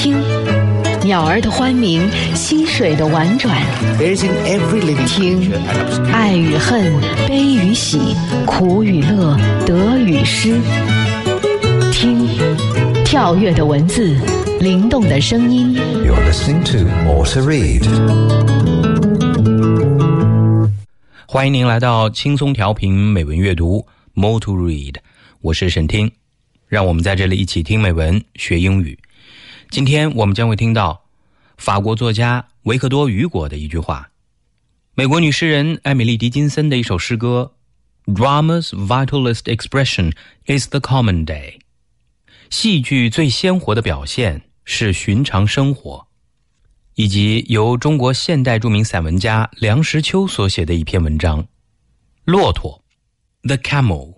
听，鸟儿的欢鸣，溪水的婉转。听，爱与恨，悲与喜，苦与乐，得与失。听，跳跃的文字，灵动的声音。You're listening to More to Read。欢迎您来到轻松调频美文阅读 More to Read，我是沈听，让我们在这里一起听美文学英语。今天我们将会听到法国作家维克多·雨果的一句话，美国女诗人艾米丽·狄金森的一首诗歌：“Drama's vitalist expression is the common day。”戏剧最鲜活的表现是寻常生活，以及由中国现代著名散文家梁实秋所写的一篇文章《骆驼》（The Camel）。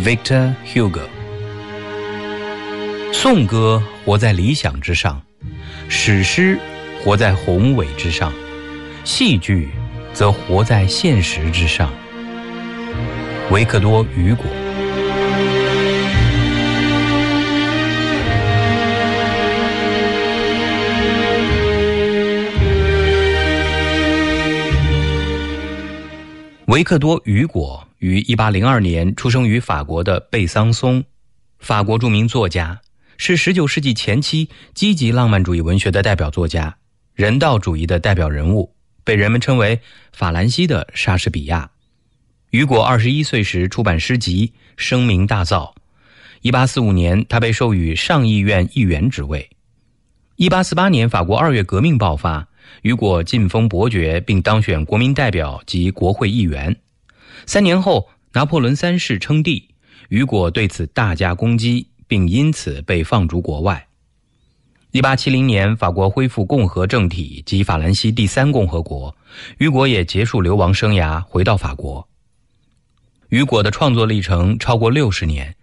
Victor Hugo。颂歌活在理想之上，史诗活在宏伟之上，戏剧则活在现实之上。维克多·雨果。维克多·雨果于1802年出生于法国的贝桑松，法国著名作家，是19世纪前期积极浪漫主义文学的代表作家，人道主义的代表人物，被人们称为“法兰西的莎士比亚”。雨果21岁时出版诗集，声名大噪。1845年，他被授予上议院议员职位。1848年，法国二月革命爆发。雨果晋封伯爵，并当选国民代表及国会议员。三年后，拿破仑三世称帝，雨果对此大加攻击，并因此被放逐国外。一八七零年，法国恢复共和政体及法兰西第三共和国，雨果也结束流亡生涯，回到法国。雨果的创作历程超过六十年，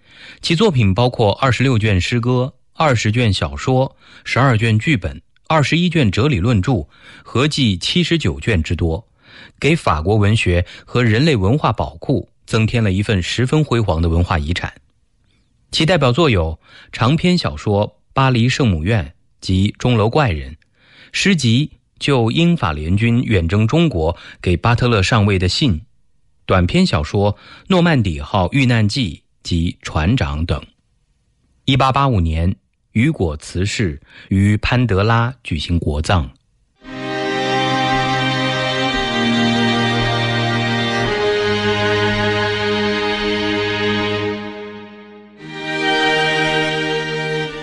其作品包括二十六卷诗歌、二十卷小说、十二卷剧本。二十一卷哲理论著，合计七十九卷之多，给法国文学和人类文化宝库增添了一份十分辉煌的文化遗产。其代表作有长篇小说《巴黎圣母院》及《钟楼怪人》，诗集《就英法联军远征中国给巴特勒上尉的信》，短篇小说《诺曼底号遇难记》及《船长》等。一八八五年。雨果辞世，于潘德拉举行国葬。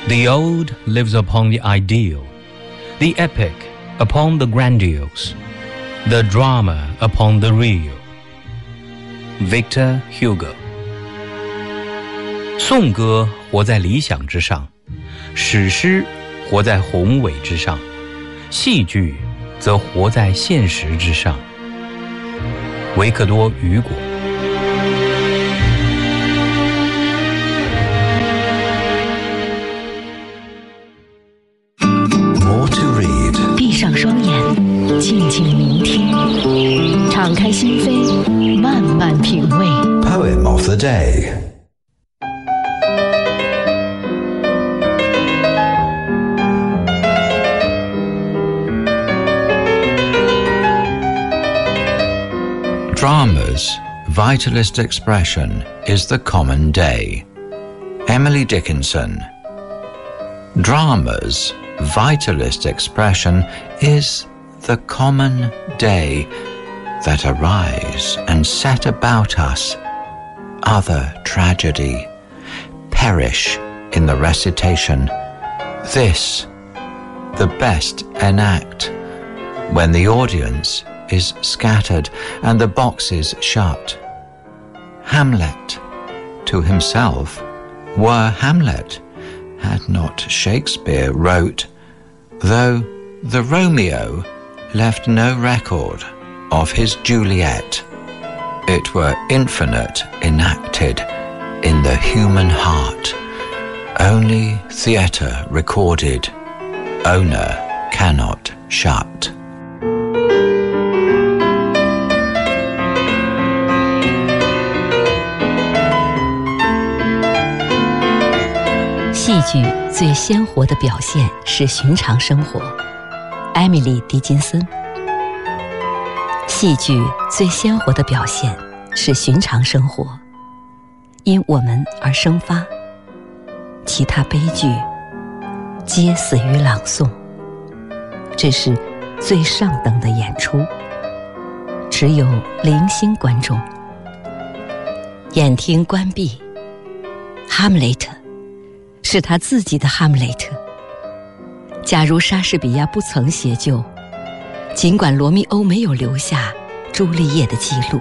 The ode lives upon the ideal, the epic upon the grandiose, the drama upon the real. Victor Hugo。颂歌活在理想之上。史诗活在宏伟之上，戏剧则活在现实之上。维克多·雨果。 Vitalist expression is the common day. Emily Dickinson. Drama's vitallest expression is the common day that arise and set about us. Other tragedy perish in the recitation. This, the best enact when the audience is scattered and the boxes shut. Hamlet, to himself, were Hamlet, had not Shakespeare wrote, though the Romeo left no record of his Juliet, it were infinite enacted in the human heart. Only theatre recorded, owner cannot shut. 剧最鲜活的表现是寻常生活。艾米丽·狄金森。戏剧最鲜活的表现是寻常生活，因我们而生发。其他悲剧皆死于朗诵。这是最上等的演出，只有零星观众。演厅关闭。哈姆雷特。是他自己的《哈姆雷特》。假如莎士比亚不曾写就，尽管罗密欧没有留下朱丽叶的记录，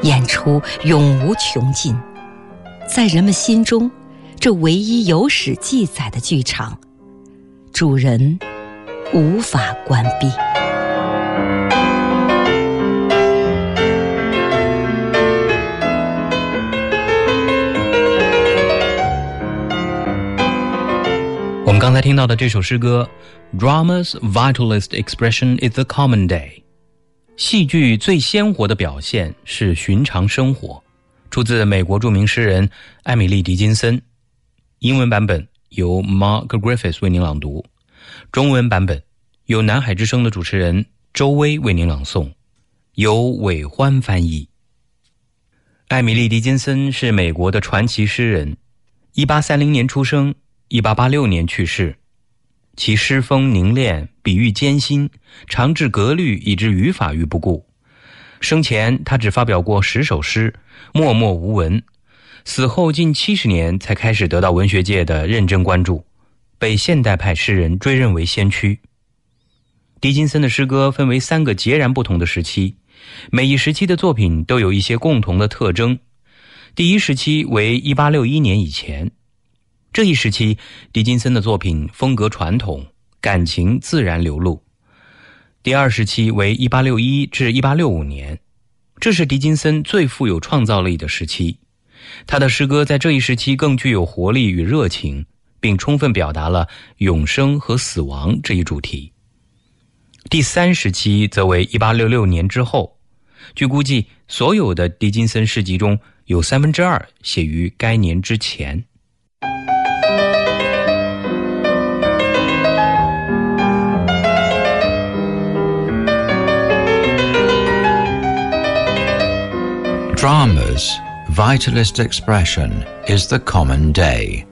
演出永无穷尽。在人们心中，这唯一有史记载的剧场，主人无法关闭。们刚才听到的这首诗歌，Drama's vitalist expression is the common day。戏剧最鲜活的表现是寻常生活，出自美国著名诗人艾米丽·狄金森。英文版本由 Mark Griffiths 为您朗读，中文版本由南海之声的主持人周薇为您朗诵，由韦欢翻译。艾米丽·狄金森是美国的传奇诗人，一八三零年出生。一八八六年去世，其诗风凝练，比喻艰辛，常置格律以致语法于不顾。生前他只发表过十首诗，默默无闻。死后近七十年才开始得到文学界的认真关注，被现代派诗人追认为先驱。狄金森的诗歌分为三个截然不同的时期，每一时期的作品都有一些共同的特征。第一时期为一八六一年以前。这一时期，狄金森的作品风格传统，感情自然流露。第二时期为1861至1865年，这是狄金森最富有创造力的时期。他的诗歌在这一时期更具有活力与热情，并充分表达了永生和死亡这一主题。第三时期则为1866年之后，据估计，所有的狄金森诗集中有三分之二写于该年之前。Drama's vitallest expression is the common day.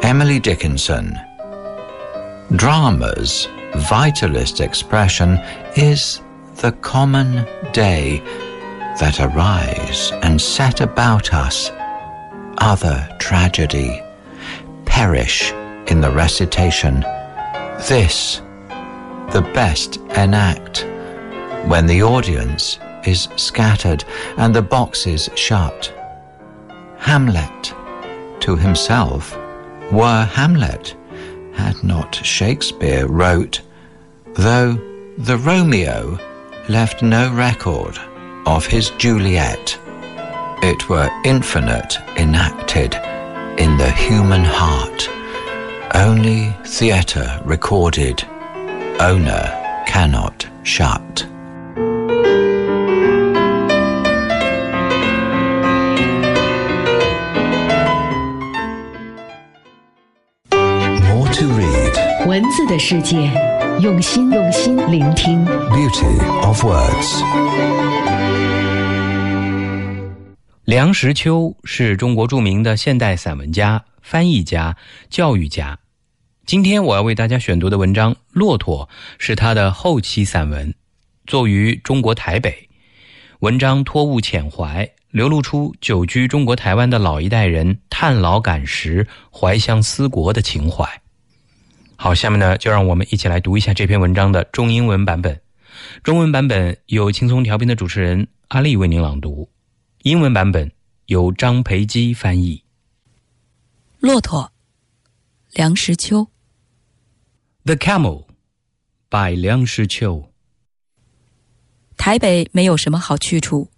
Emily Dickinson. Drama's vitallest expression is the common day that arise and set about us. Other tragedy perish in the recitation. This, the best enact, when the audience is scattered and the boxes shut. Hamlet, to himself, were Hamlet, had not Shakespeare wrote, though the Romeo left no record of his Juliet. It were infinite enacted in the human heart. Only theatre recorded, owner cannot shut. 字的世界，用心用心聆听。Beauty of words. 梁实秋是中国著名的现代散文家、翻译家、教育家。今天我要为大家选读的文章《骆驼》是他的后期散文，作于中国台北。文章托物遣怀，流露出久居中国台湾的老一代人叹老感时、怀乡思国的情怀。好，下面呢，就让我们一起来读一下这篇文章的中英文版本。中文版本由轻松调频的主持人阿丽为您朗读，英文版本由张培基翻译。骆驼，梁实秋。The Camel by 梁实秋。台北没有什么好去处，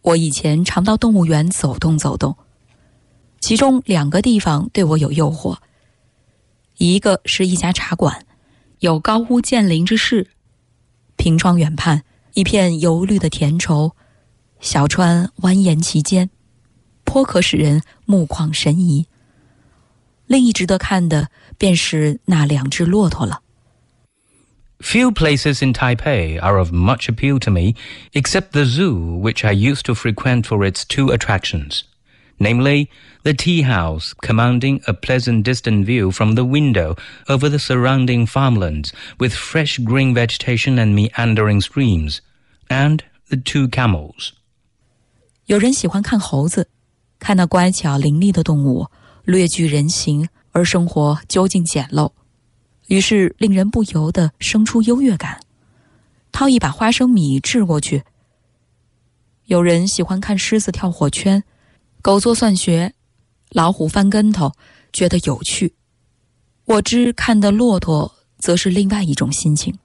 我以前常到动物园走动走动，其中两个地方对我有诱惑。一个是一家茶馆，有高屋建瓴之势，凭窗远盼一片油绿的田畴，小川蜿蜒其间，颇可使人目旷神怡。另一值得看的便是那两只骆驼了。Few places in Taipei are of much appeal to me, except the zoo, which I used to frequent for its two attractions, namely the tea house commanding a pleasant distant view from the window over the surrounding farmlands with fresh green vegetation and meandering streams, and the two camels. 有人喜欢看猴子，看那乖巧伶俐的动物，略具人形，而生活究竟简陋。于是令人不由得生出优越感，掏一把花生米掷过去。有人喜欢看狮子跳火圈， 狗做算学，老虎翻跟头，觉得有趣。我知看的骆驼，则是另外一种心情。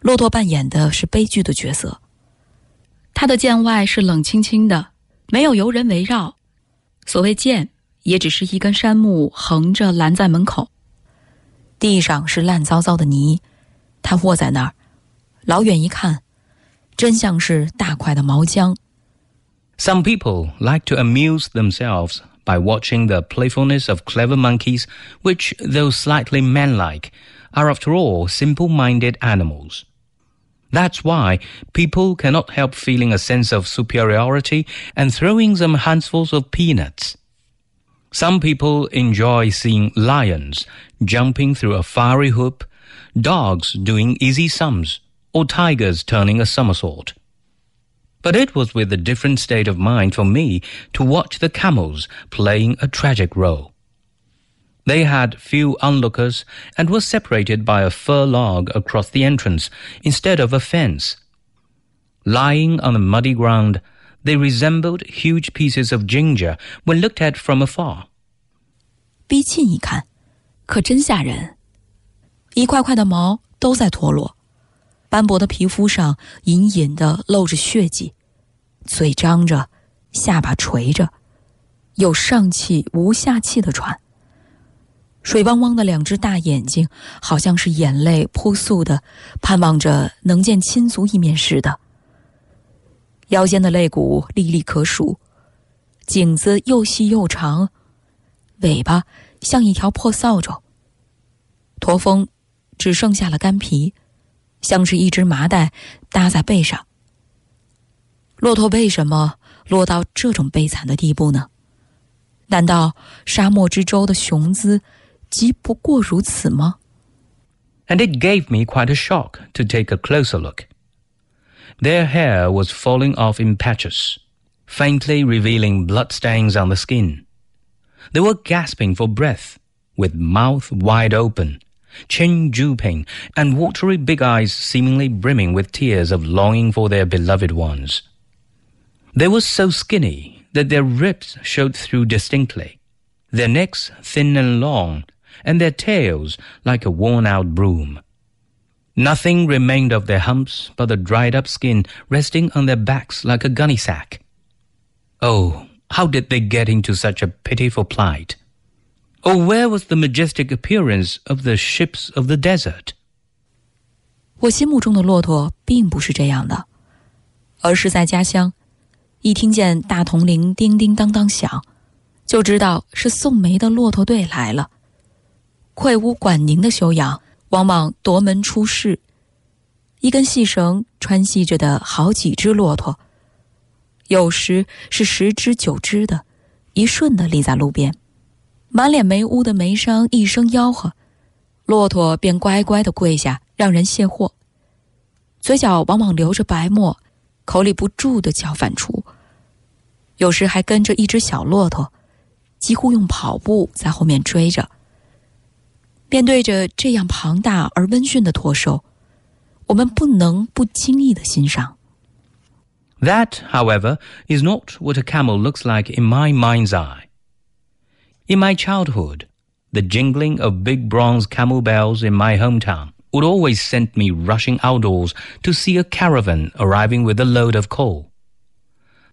骆驼扮演的是悲剧的角色，它的剑外是冷清清的，没有游人围绕。所谓剑，也只是一根杉木横着拦在门口。地上是烂糟糟的泥，他卧在那儿，老远一看，真像是大块的毛浆。Some people like to amuse themselves by watching the playfulness of clever monkeys, which, though slightly manlike, are after all simple-minded animals. That's why people cannot help feeling a sense of superiority and throwing some handfuls of peanuts. Some people enjoy seeing lions jumping through a fiery hoop, dogs doing easy sums, or tigers turning a somersault. But it was with a different state of mind for me to watch the camels playing a tragic role. They had few onlookers and were separated by a fir log across the entrance instead of a fence. Lying on the muddy ground, they resembled huge pieces of ginger when looked at from afar. 逼近一看，可真吓人！一块块的毛都在脱落， 斑驳的皮肤上隐隐的露着血迹，嘴张着，下巴垂着，有上气无下气的喘。水汪汪的两只大眼睛，好像是眼泪扑簌的，盼望着能见亲族一面似的。腰间的肋骨历历可数，颈子又细又长，尾巴像一条破扫帚。驼峰只剩下了干皮，像是一只麻袋搭在背上。骆驼为什么落到这种悲惨的地步呢？难道沙漠之舟的雄姿，极不过如此吗？And it gave me quite a shock to take a closer look. Their hair was falling off in patches, faintly revealing bloodstains on the skin. They were gasping for breath, with mouth wide open, chin drooping, and watery big eyes seemingly brimming with tears of longing for their beloved ones. They were so skinny that their ribs showed through distinctly, their necks thin and long, and their tails like a worn out broom. Nothing remained of their humps but the dried up skin resting on their backs like a gunny sack. Oh, how did they get into such a pitiful plight? Or where was the majestic appearance of the ships of the desert? 我心目中的骆驼并不是这样的，而是在家乡，一听见大铜铃叮叮当当响，就知道是送煤的骆驼队来了。愧无管宁的修养。往往夺门出世，一根细绳穿系着的好几只骆驼，有时是十只九只的，一顺的立在路边，满脸煤污的煤商一声吆喝，骆驼便乖乖的跪下，让人卸货，嘴角往往流着白沫，口里不住的叫反刍，有时还跟着一只小骆驼，几乎用跑步在后面追着。面对着这样庞大而温驯的驼兽，我们不能不经意的欣赏。That, however, is not what a camel looks like in my mind's eye. In my childhood, the jingling of big bronze camel bells in my hometown would always send me rushing outdoors to see a caravan arriving with a load of coal.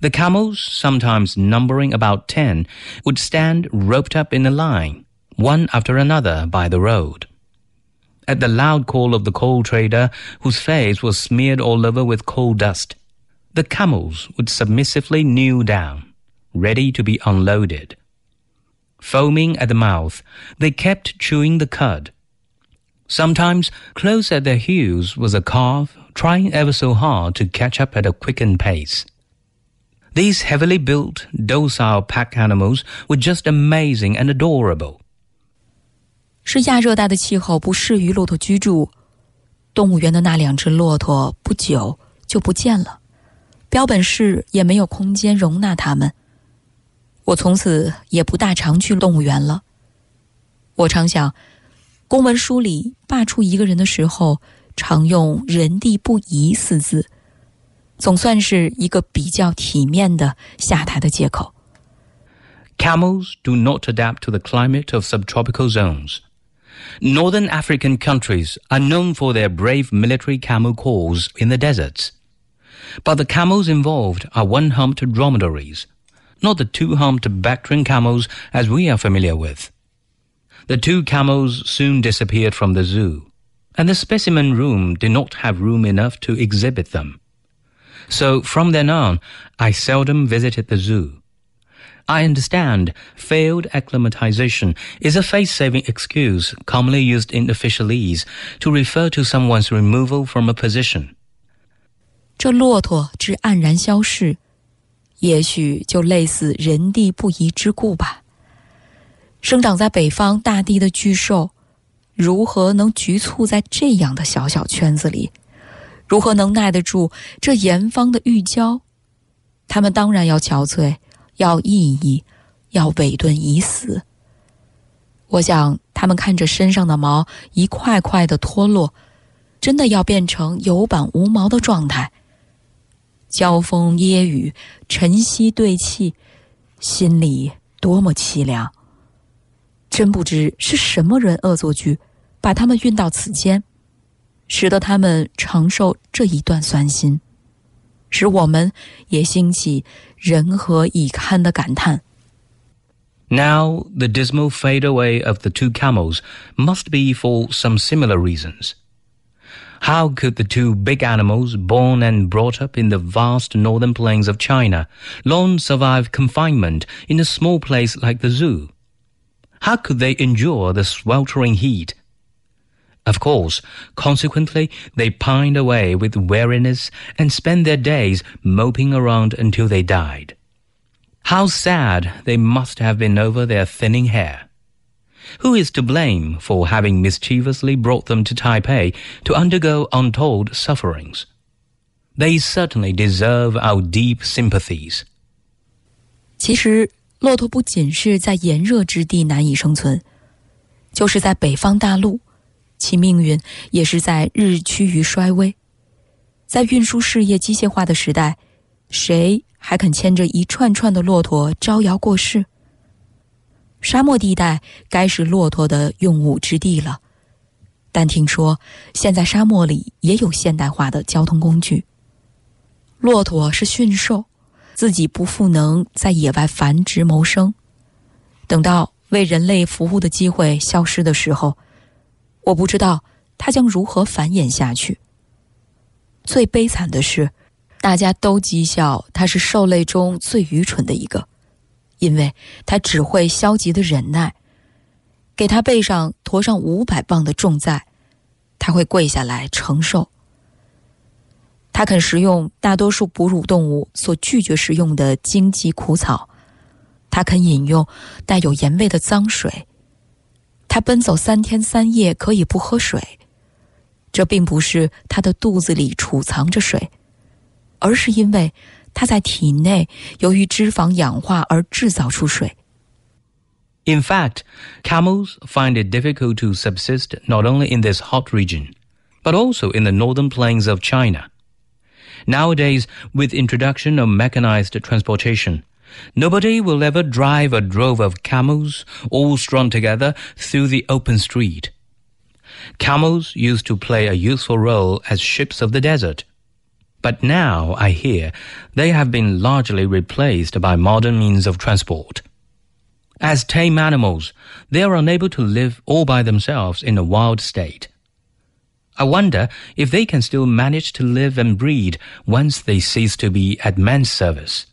The camels, sometimes numbering about ten, would stand roped up in a line, one after another by the road. At the loud call of the coal trader, whose face was smeared all over with coal dust, the camels would submissively kneel down, ready to be unloaded Foaming at the mouth, they kept chewing the cud. Sometimes, close at their heels was a calf trying ever so hard to catch up at a quickened pace. These heavily built, docile pack animals were just amazing and adorable. 是亚热带的气候不适于骆驼居住，动物园的那两只骆驼不久就不见了，标本室也没有空间容纳它们。 我从此也不大常去动物园了。我常想，公文书里罢黜一个人的时候，常用“人地不宜”四字。总算是一个比较体面的下台的借口。Camels do not adapt to the climate of subtropical zones. Northern African countries are known for their brave military camel corps in the deserts. But the camels involved are one-humped dromedaries, not the two-humped Bactrian camels as we are familiar with. The two camels soon disappeared from the zoo, and the specimen room did not have room enough to exhibit them. So from then on, I seldom visited the zoo. I understand failed acclimatization is a face-saving excuse commonly used in officialese to refer to someone's removal from a position. 这骆驼之黯然消逝， 也许就类似人地不宜之故吧。生长在北方大地的巨兽，如何能局促在这样的小小圈子里？如何能耐得住这严方的玉娇？他们当然要憔悴，要抑郁，要委顿已死。我想，他们看着身上的毛一块块的脱落，真的要变成有板无毛的状态。交风揶揄，晨曦对泣，心里多么凄凉！真不知是什么人恶作剧，把他们运到此间。使得他们承受这一段酸辛，使我们也兴起人何以堪的感叹。Now the dismal fade away of the two camels must be for some similar reasons. How could the two big animals born and brought up in the vast northern plains of China long survive confinement in a small place like the zoo? How could they endure the sweltering heat of course, consequently, they pined away with weariness and spent their days moping around until they died. How sad they must have been over their thinning hair. Who is to blame for having mischievously brought them to Taipei to undergo untold sufferings? They certainly deserve our deep sympathies. 其实，骆驼不仅是在炎热之地难以生存，就是在北方大陆。其命运也是在日趋于衰微。在运输事业机械化的时代，谁还肯牵着一串串的骆驼招摇过市？ 沙漠地带该是骆驼的用武之地了。但听说现在沙漠里也有现代化的交通工具。骆驼是驯兽，自己不复能在野外繁殖谋生。等到为人类服务的机会消失的时候。我不知道它将如何繁衍下去。最悲惨的是，大家都讥笑它是兽类中最愚蠢的一个，因为它只会消极的忍耐。给它背上驮上五百磅的重载，它会跪下来承受。它肯食用大多数哺乳动物所拒绝食用的荆棘苦草，它肯饮用带有盐味的脏水。他奔走三天三夜，可以不喝水。这并不是他的肚子里储藏着水，而是因为他在体内由于脂肪氧化而制造出水。In fact, camels find it difficult to subsist not only in this hot region, but also in the northern plains of China. Nowadays, with introduction of mechanized transportation, Nobody will ever drive a drove of camels, all strung together, through the open street. Camels used to play a useful role as ships of the desert. but now, I hear, they have been largely replaced by modern means of transport. As tame animals, they are unable to live all by themselves in a wild state. I wonder if they can still manage to live and breed once they cease to be at man's service.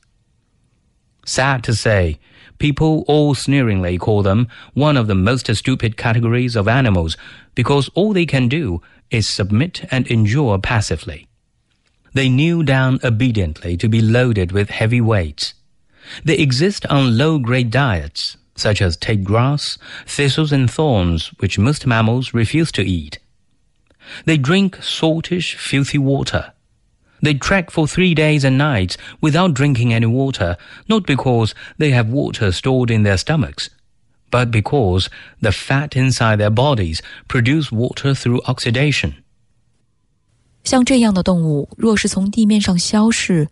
Sad to say, people all sneeringly call them one of the most stupid categories of animals because all they can do is submit and endure passively. They kneel down obediently to be loaded with heavy weights. They exist on low-grade diets, such as take grass, thistles and thorns, which most mammals refuse to eat. They drink saltish, filthy water. They trek for three days and nights without drinking any water, not because they have water stored in their stomachs, but because the fat inside their bodies produce water through oxidation. 像这样的动物，若是从地面上消逝，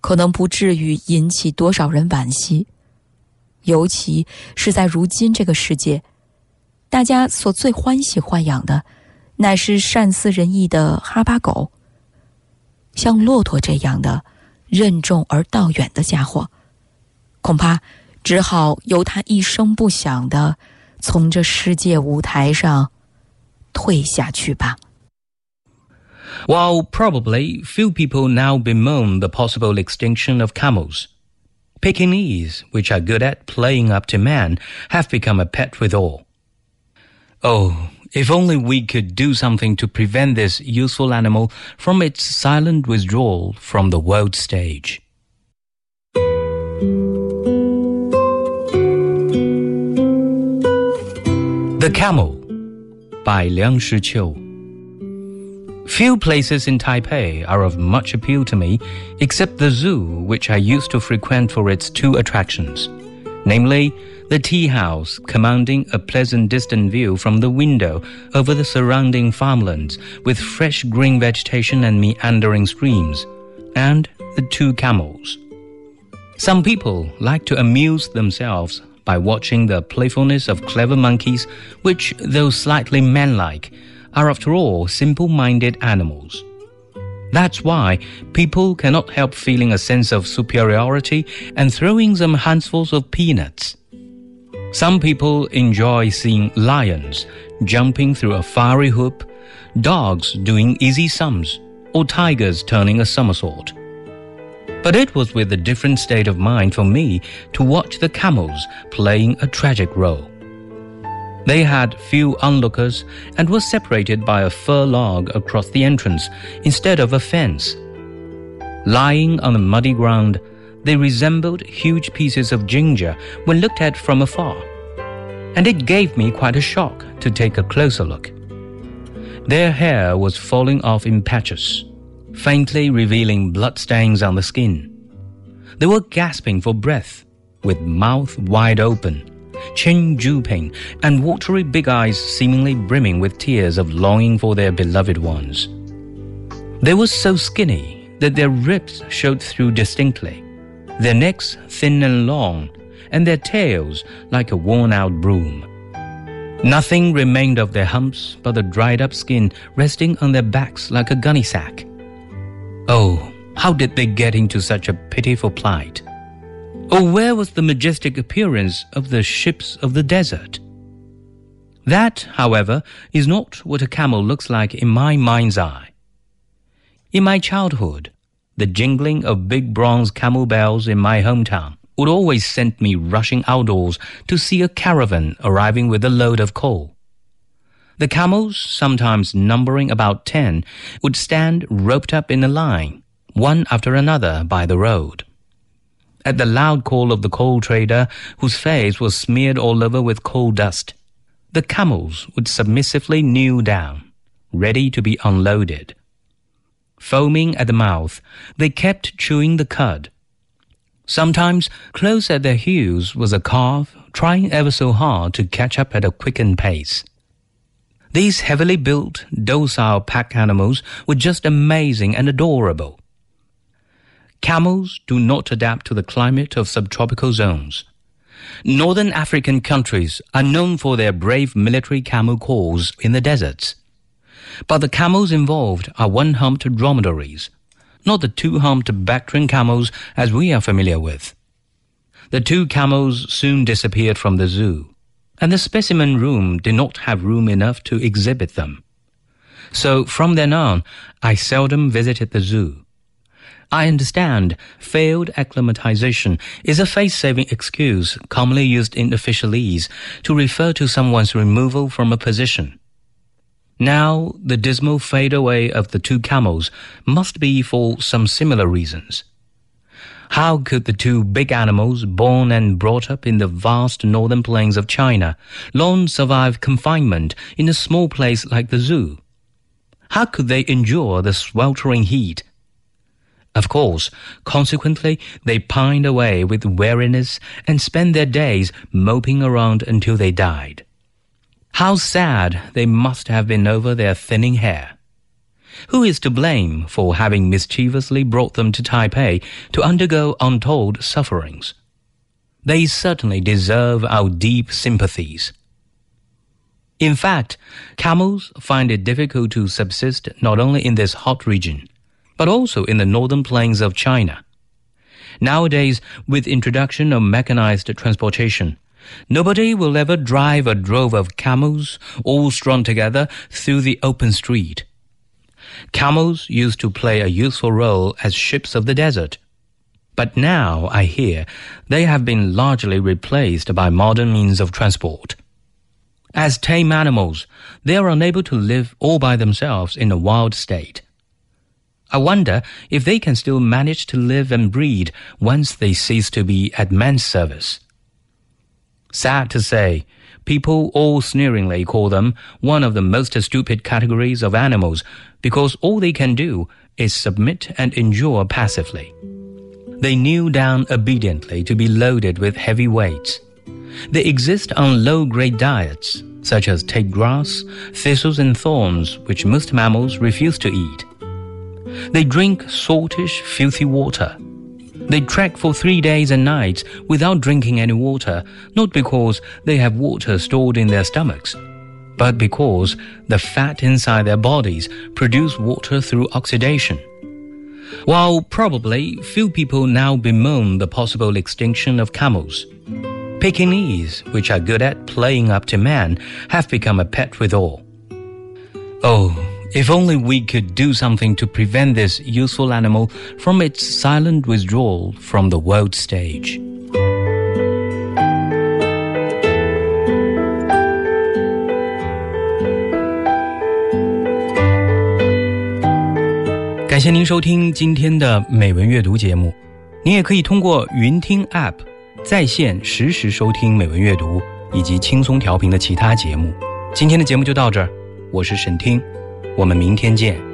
可能不至于引起多少人惋惜。尤其是在如今这个世界，大家所最欢喜豢养的，乃是善思仁义的哈巴狗。像骆驼这样的任重而道远的家伙，恐怕只好由他一声不响的从这世界舞台上退下去吧。While probably few people now bemoan the possible extinction of camels, Pekingese, which are good at playing up to man, have become a pet with all. Oh, if only we could do something to prevent this useful animal from its silent withdrawal from the world stage. The Camel by Liang Shiqiu Few places in Taipei are of much appeal to me, except the zoo, which I used to frequent for its two attractions, namely the tea house commanding a pleasant distant view from the window over the surrounding farmlands with fresh green vegetation and meandering streams, and the two camels. Some people like to amuse themselves by watching the playfulness of clever monkeys, which, though slightly manlike, are after all simple-minded animals. That's why people cannot help feeling a sense of superiority and throwing some handfuls of peanuts. Some people enjoy seeing lions jumping through a fiery hoop, dogs doing easy sums, or tigers turning a somersault. But it was with a different state of mind for me to watch the camels playing a tragic role. They had few onlookers and were separated by a fir log across the entrance instead of a fence. Lying on the muddy ground, they resembled huge pieces of ginger when looked at from afar. And it gave me quite a shock to take a closer look. Their hair was falling off in patches, faintly revealing bloodstains on the skin. They were gasping for breath, with mouth wide open chin Juping, and watery big eyes seemingly brimming with tears of longing for their beloved ones. They were so skinny that their ribs showed through distinctly, their necks thin and long, and their tails like a worn out broom. Nothing remained of their humps but the dried up skin resting on their backs like a gunny sack. Oh, how did they get into such a pitiful plight? Or where was the majestic appearance of the ships of the desert? That, however, is not what a camel looks like in my mind's eye. In my childhood, the jingling of big bronze camel bells in my hometown would always send me rushing outdoors to see a caravan arriving with a load of coal. The camels, sometimes numbering about ten, would stand roped up in a line, one after another by the road. At the loud call of the coal trader, whose face was smeared all over with coal dust, the camels would submissively kneel down, ready to be unloaded. Foaming at the mouth, they kept chewing the cud. Sometimes, close at their heels was a calf trying ever so hard to catch up at a quickened pace. These heavily built, docile pack animals were just amazing and adorable. Camels do not adapt to the climate of subtropical zones. Northern African countries are known for their brave military camel corps in the deserts. But the camels involved are one-humped dromedaries, not the two-humped Bactrian camels as we are familiar with. The two camels soon disappeared from the zoo, and the specimen room did not have room enough to exhibit them. So from then on, I seldom visited the zoo. I understand failed acclimatization is a face-saving excuse commonly used in officialese to refer to someone's removal from a position. Now, the dismal fade away of the two camels must be for some similar reasons. How could the two big animals, born and brought up in the vast northern plains of China, long survive confinement in a small place like the zoo? How could they endure the sweltering heat? Of course, consequently, they pined away with weariness and spent their days moping around until they died. How sad they must have been over their thinning hair. Who is to blame for having mischievously brought them to Taipei to undergo untold sufferings? They certainly deserve our deep sympathies. In fact, camels find it difficult to subsist not only in this hot region, but also in the northern plains of China. Nowadays, with introduction of mechanized transportation, nobody will ever drive a drove of camels all strung together through the open street. Camels used to play a useful role as ships of the desert. But now, I hear, they have been largely replaced by modern means of transport. As tame animals, they are unable to live all by themselves in a wild state. I wonder if they can still manage to live and breed once they cease to be at man's service. Sad to say, people all sneeringly call them one of the most stupid categories of animals because all they can do is submit and endure passively. They kneel down obediently to be loaded with heavy weights. They exist on low-grade diets, such as take grass, thistles and thorns, which most mammals refuse to eat. They drink saltish, filthy water. They trek for three days and nights without drinking any water, not because they have water stored in their stomachs, but because the fat inside their bodies produce water through oxidation. While probably few people now bemoan the possible extinction of camels, Pekingese, which are good at playing up to man, have become a pet with all. Oh, if only we could do something to prevent this useful animal from its silent withdrawal from the world stage. 感谢您收听今天的美文阅读节目。您也可以通过云听 App 在线实时收听美文阅读以及轻松调频的其他节目。今天的节目就到这儿，我是沈听， 我们明天见。